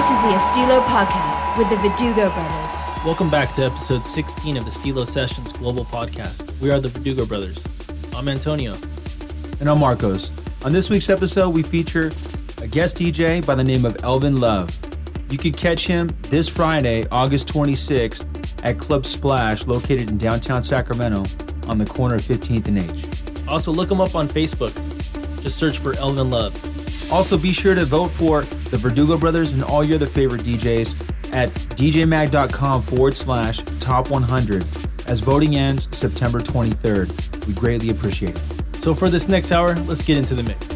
This is the Estilo Podcast with the Verdugo brothers. Welcome back to episode 16 of the Estilo Sessions Global Podcast. We are the Verdugo brothers. I'm Antonio. And I'm Marcos. On this week's episode, we feature a guest DJ by the name of Elvin Love. You can catch him this Friday, August 26th, at Club Splash, located in downtown Sacramento on the corner of 15th and H. Also, look him up on Facebook. Just search for Elvin Love. Also, be sure to vote for the Verdugo Brothers and all your other favorite DJs at djmag.com forward slash top 100 as voting ends September 23rd. We greatly appreciate it. So, for this next hour, let's get into the mix.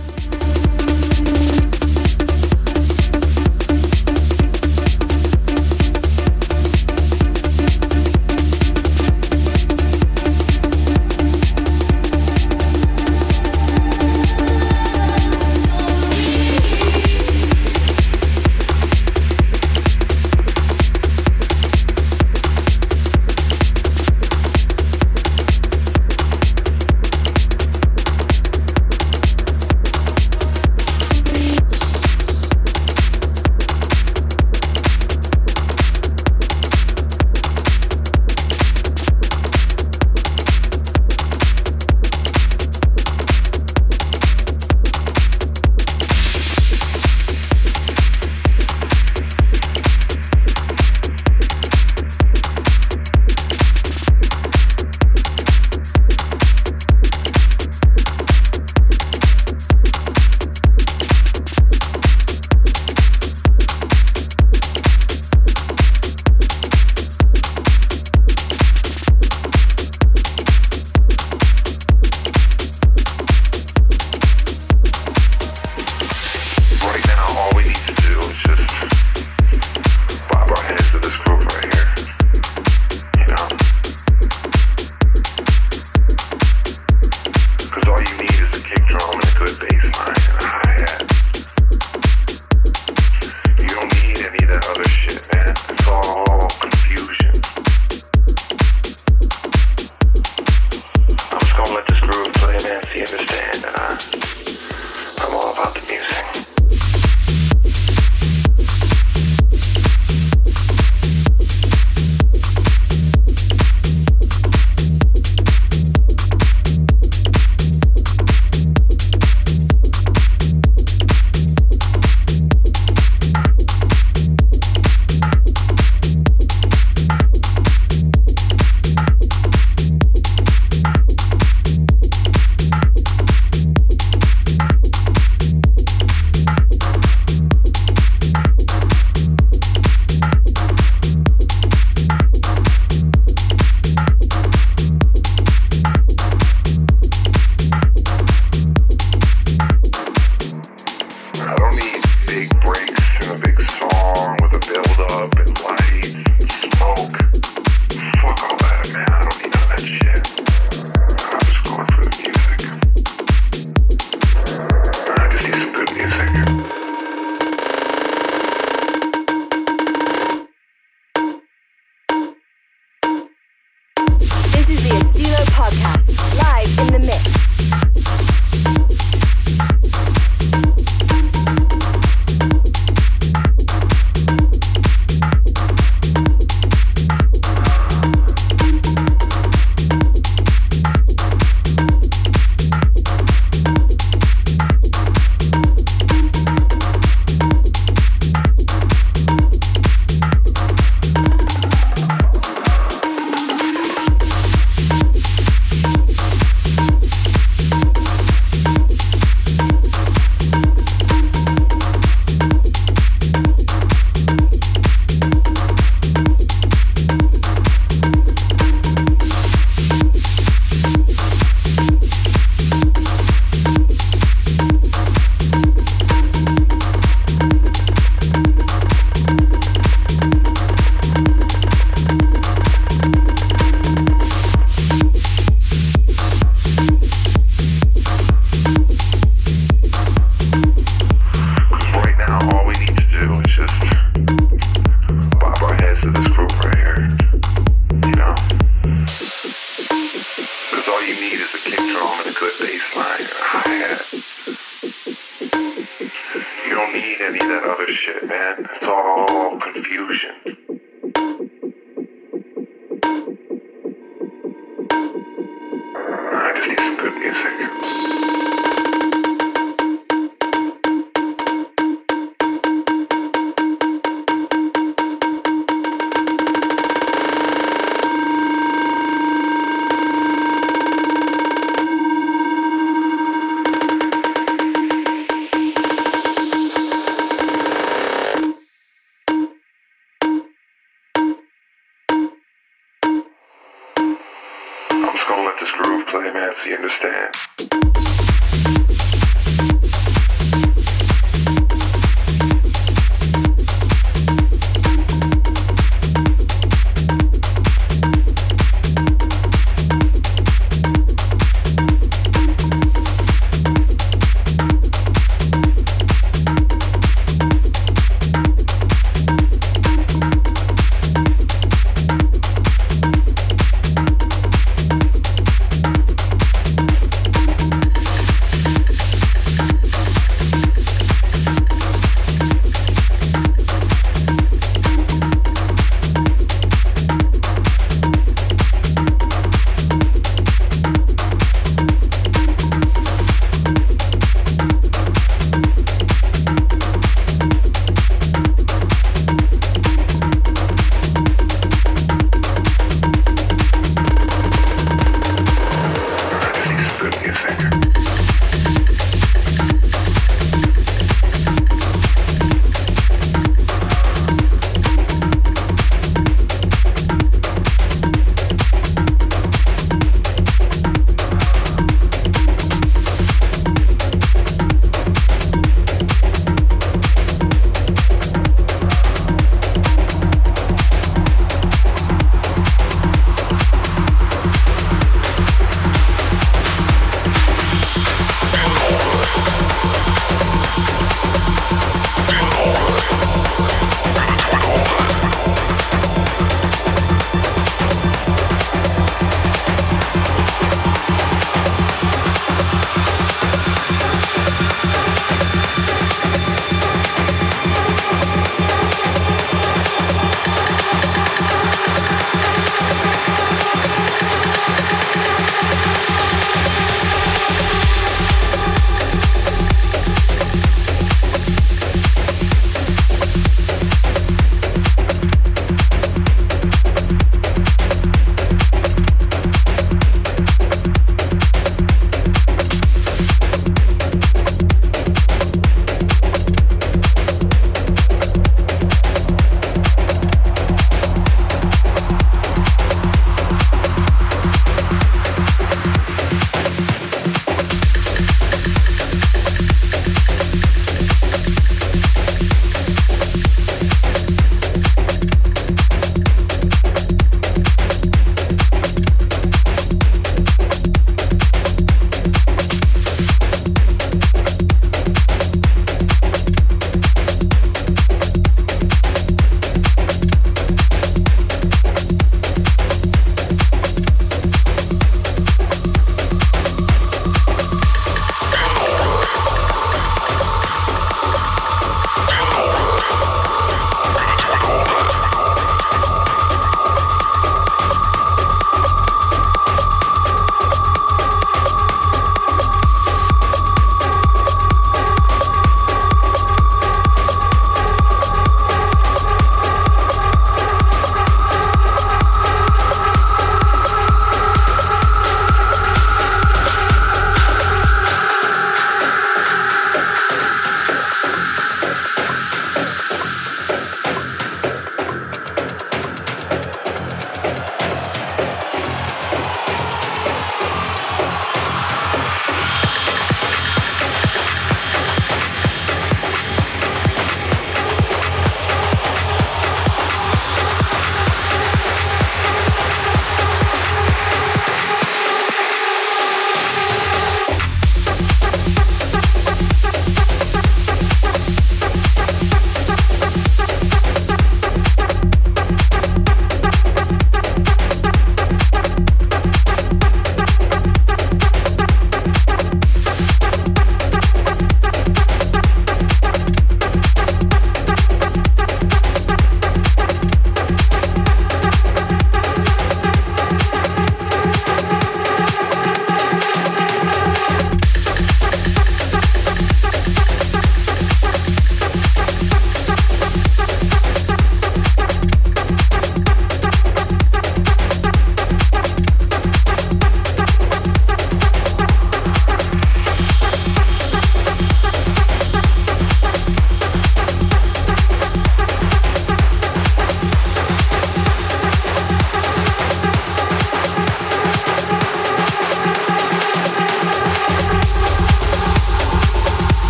I'm just gonna let this groove play, man, so you understand.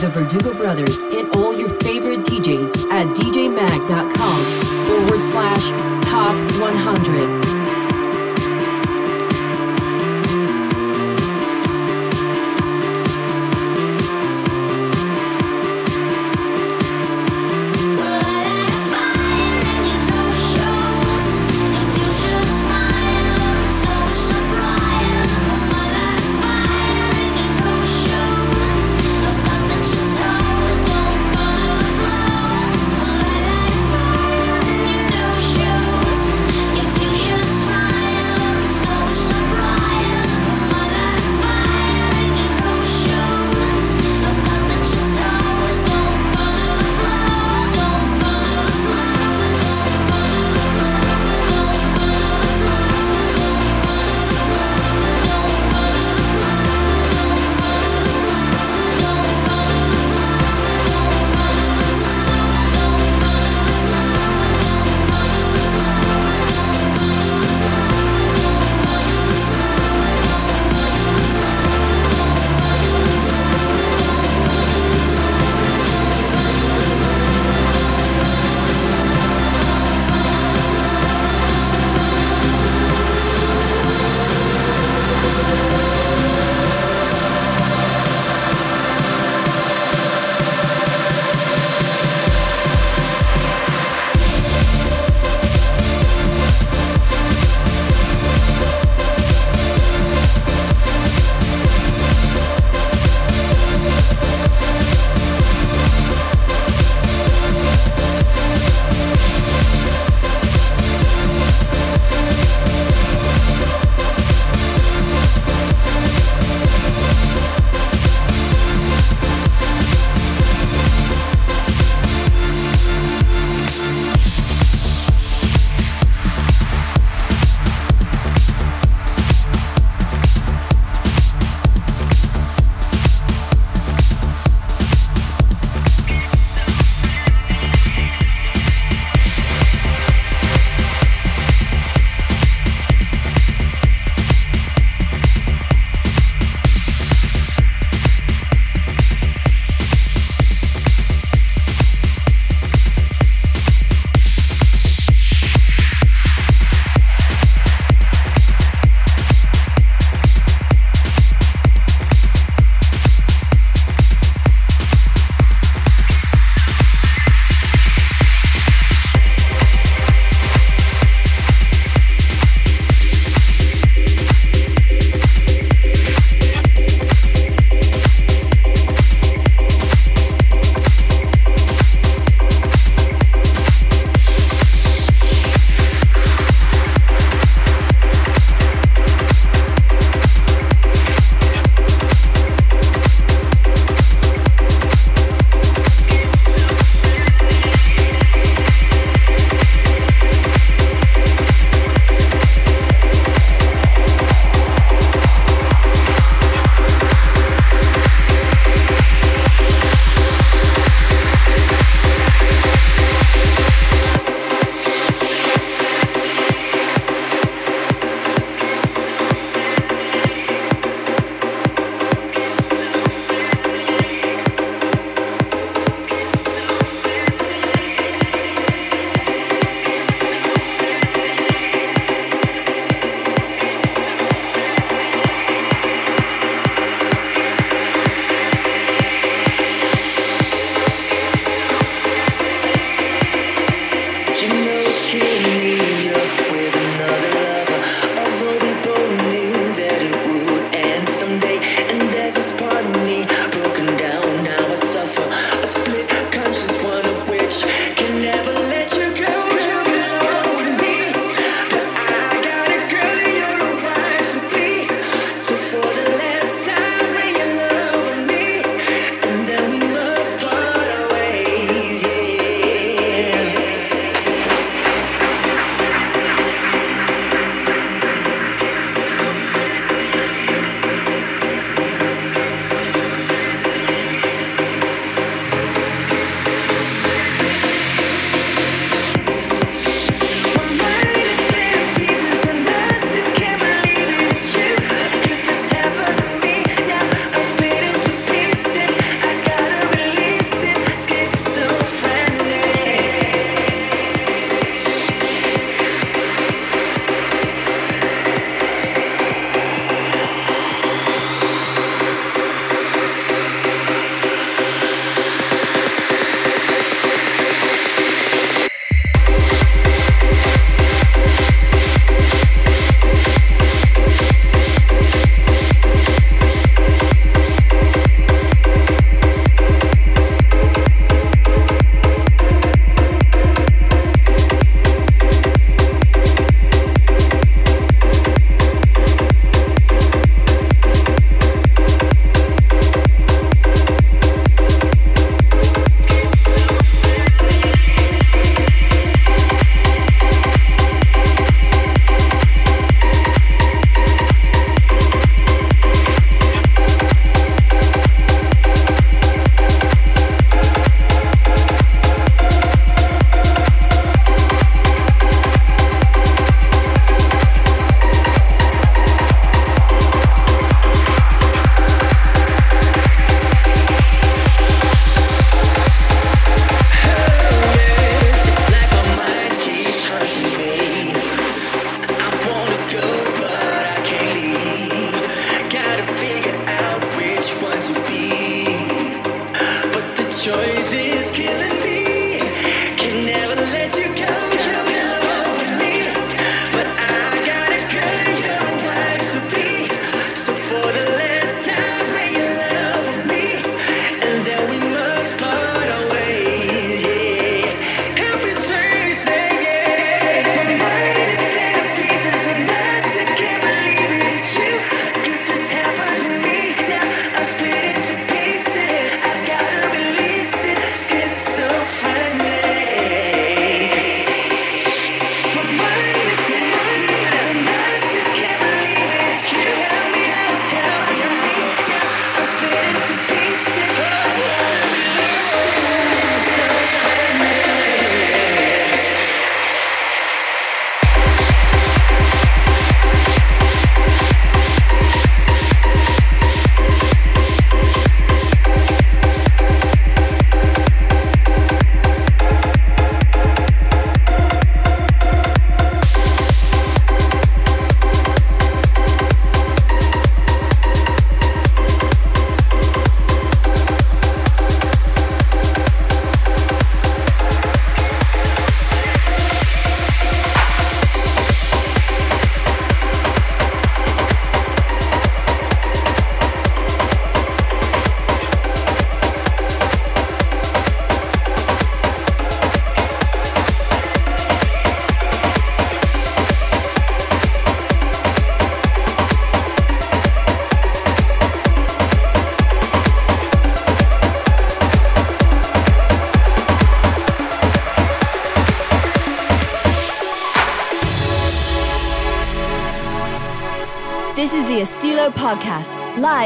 The Verdugo brothers and all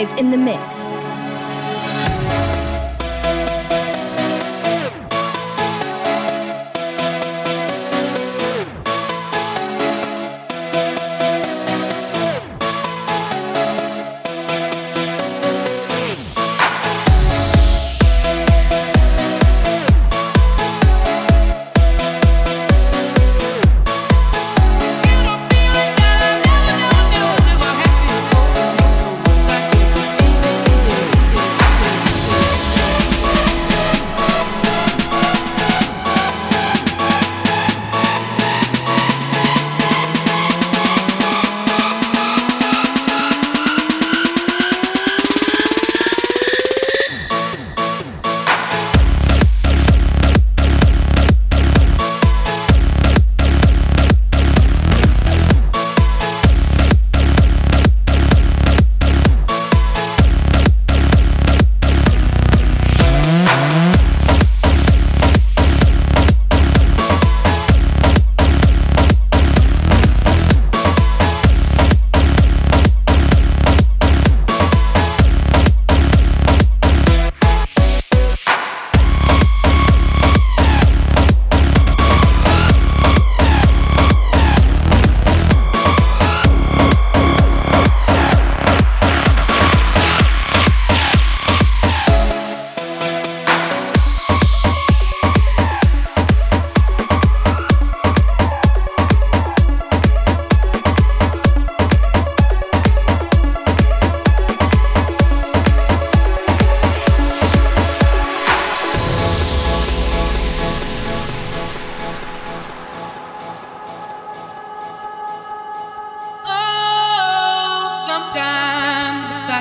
live in the mix.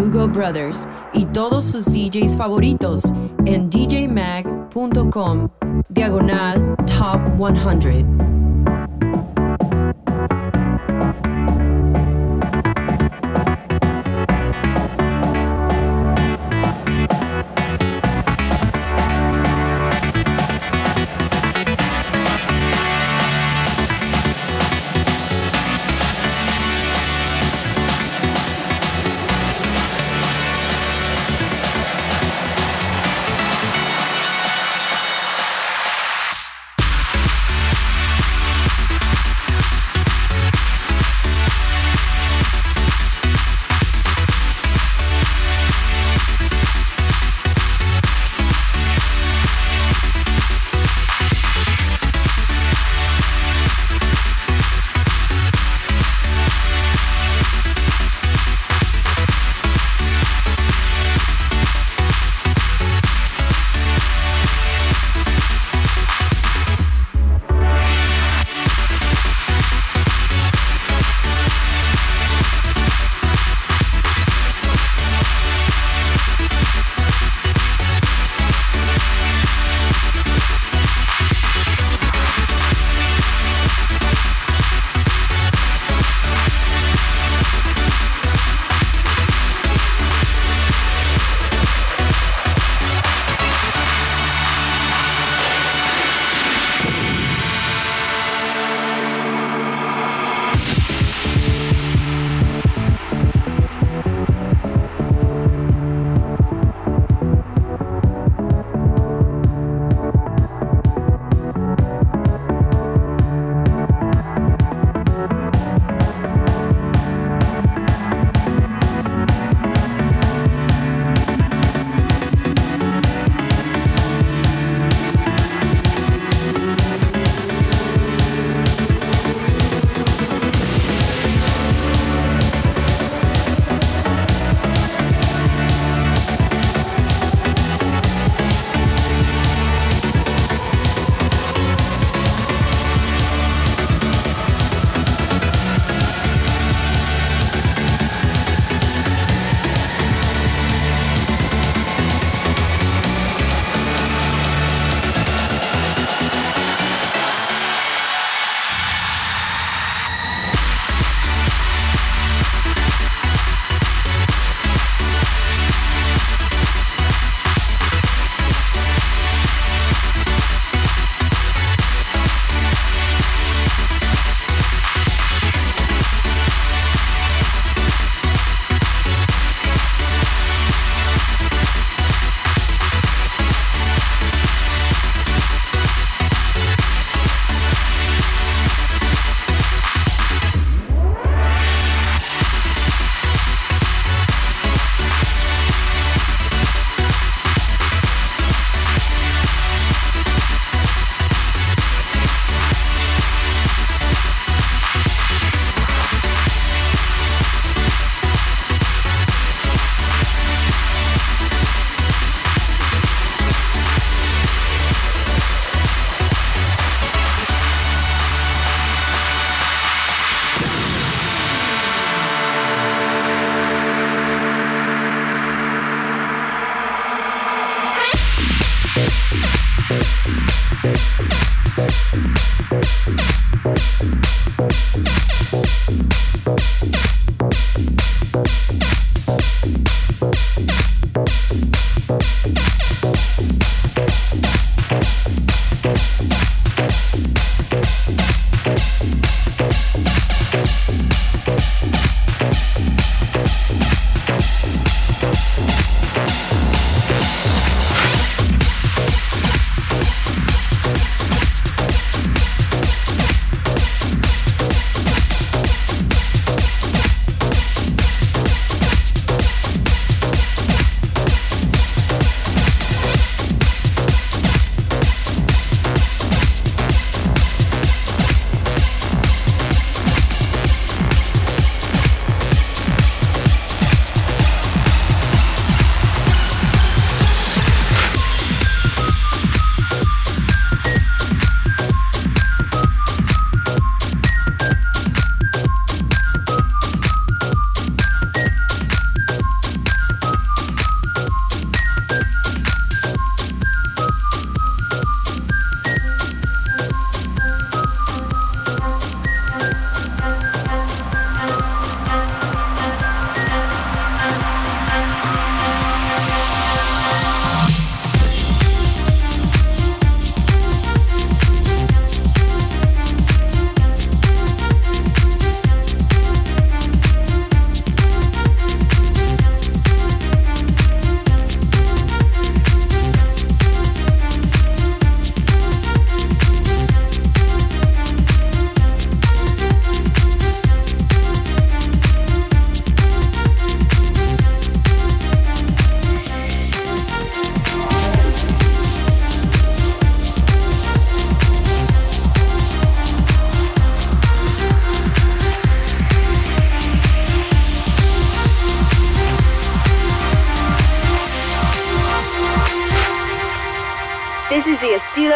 Verdugo Brothers y todos sus DJs favoritos en djmag.com diagonal top 100.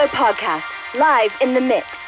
Podcast, live in the mix.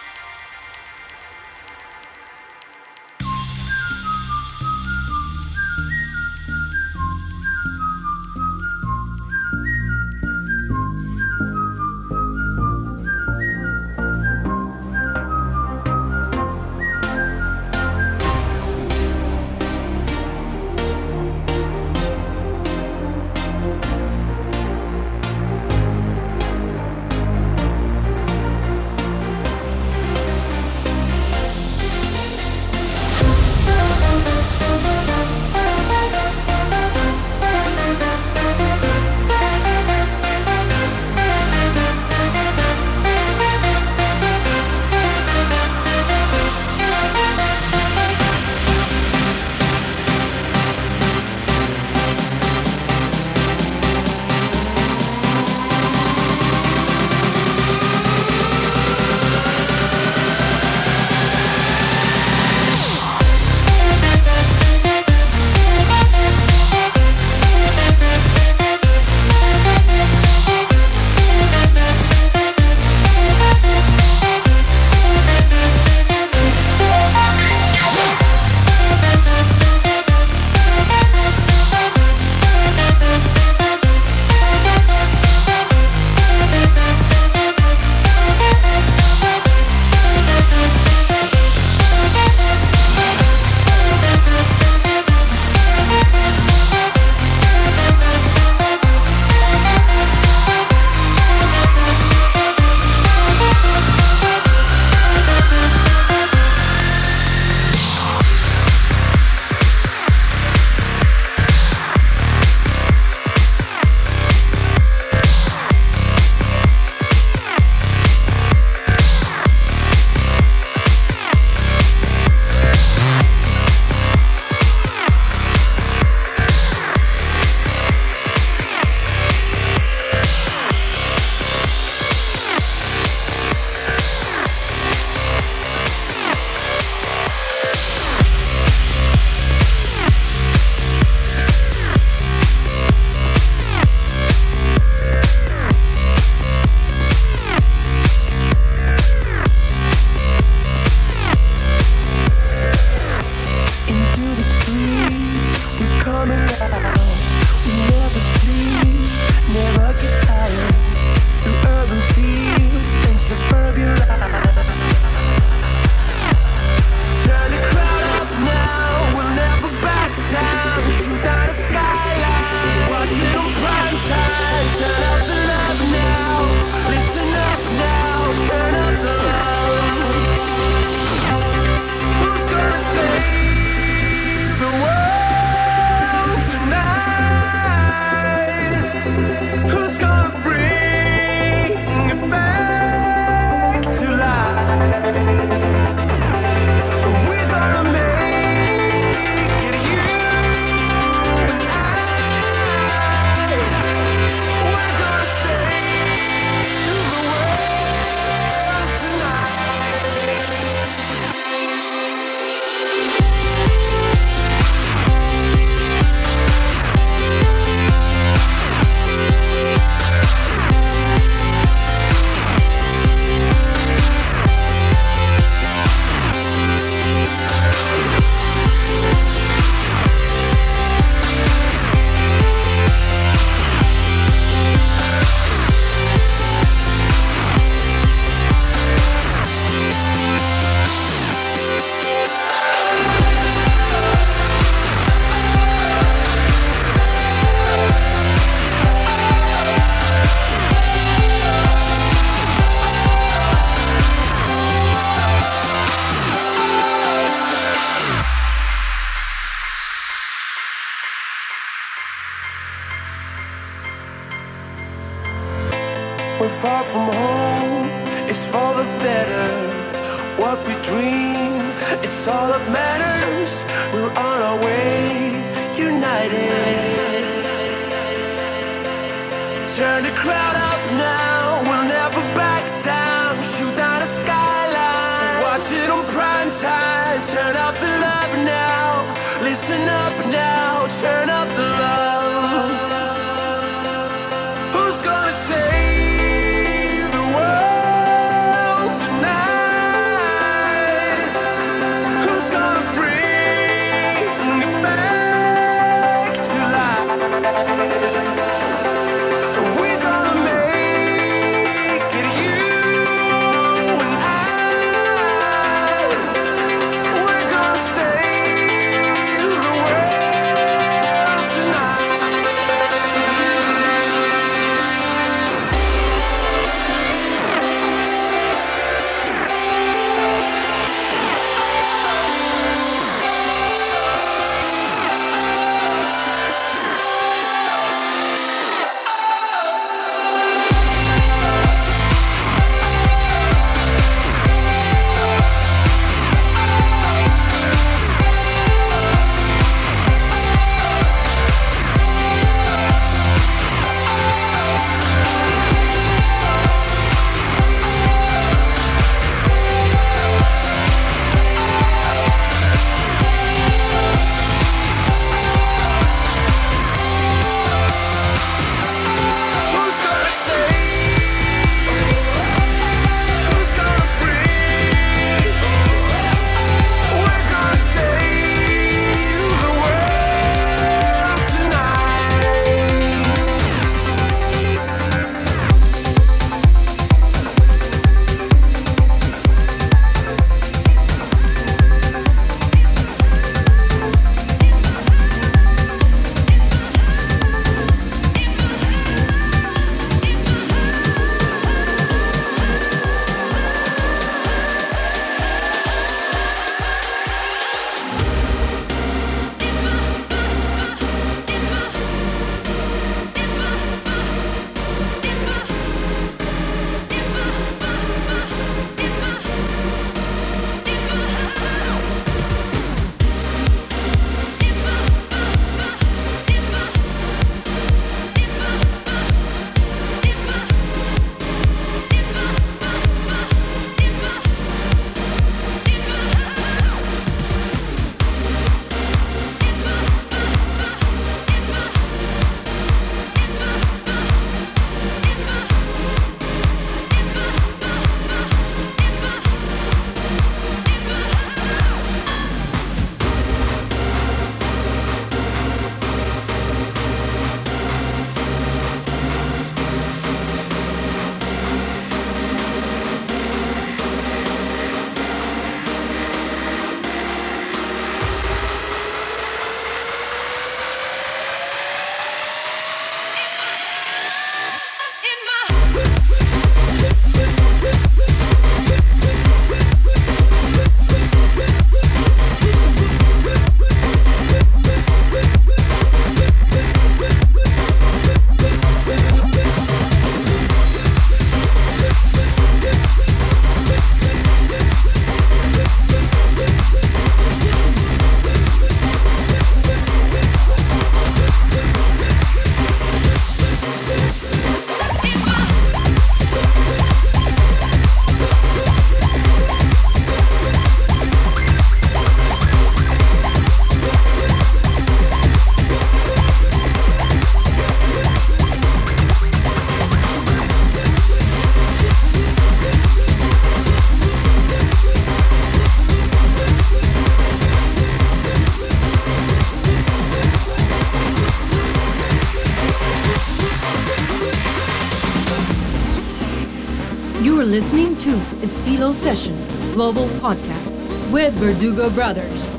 Global Podcast with Verdugo Brothers.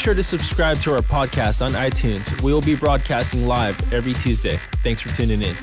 Sure to subscribe to our podcast on iTunes. We will be broadcasting live every Tuesday. Thanks for tuning in.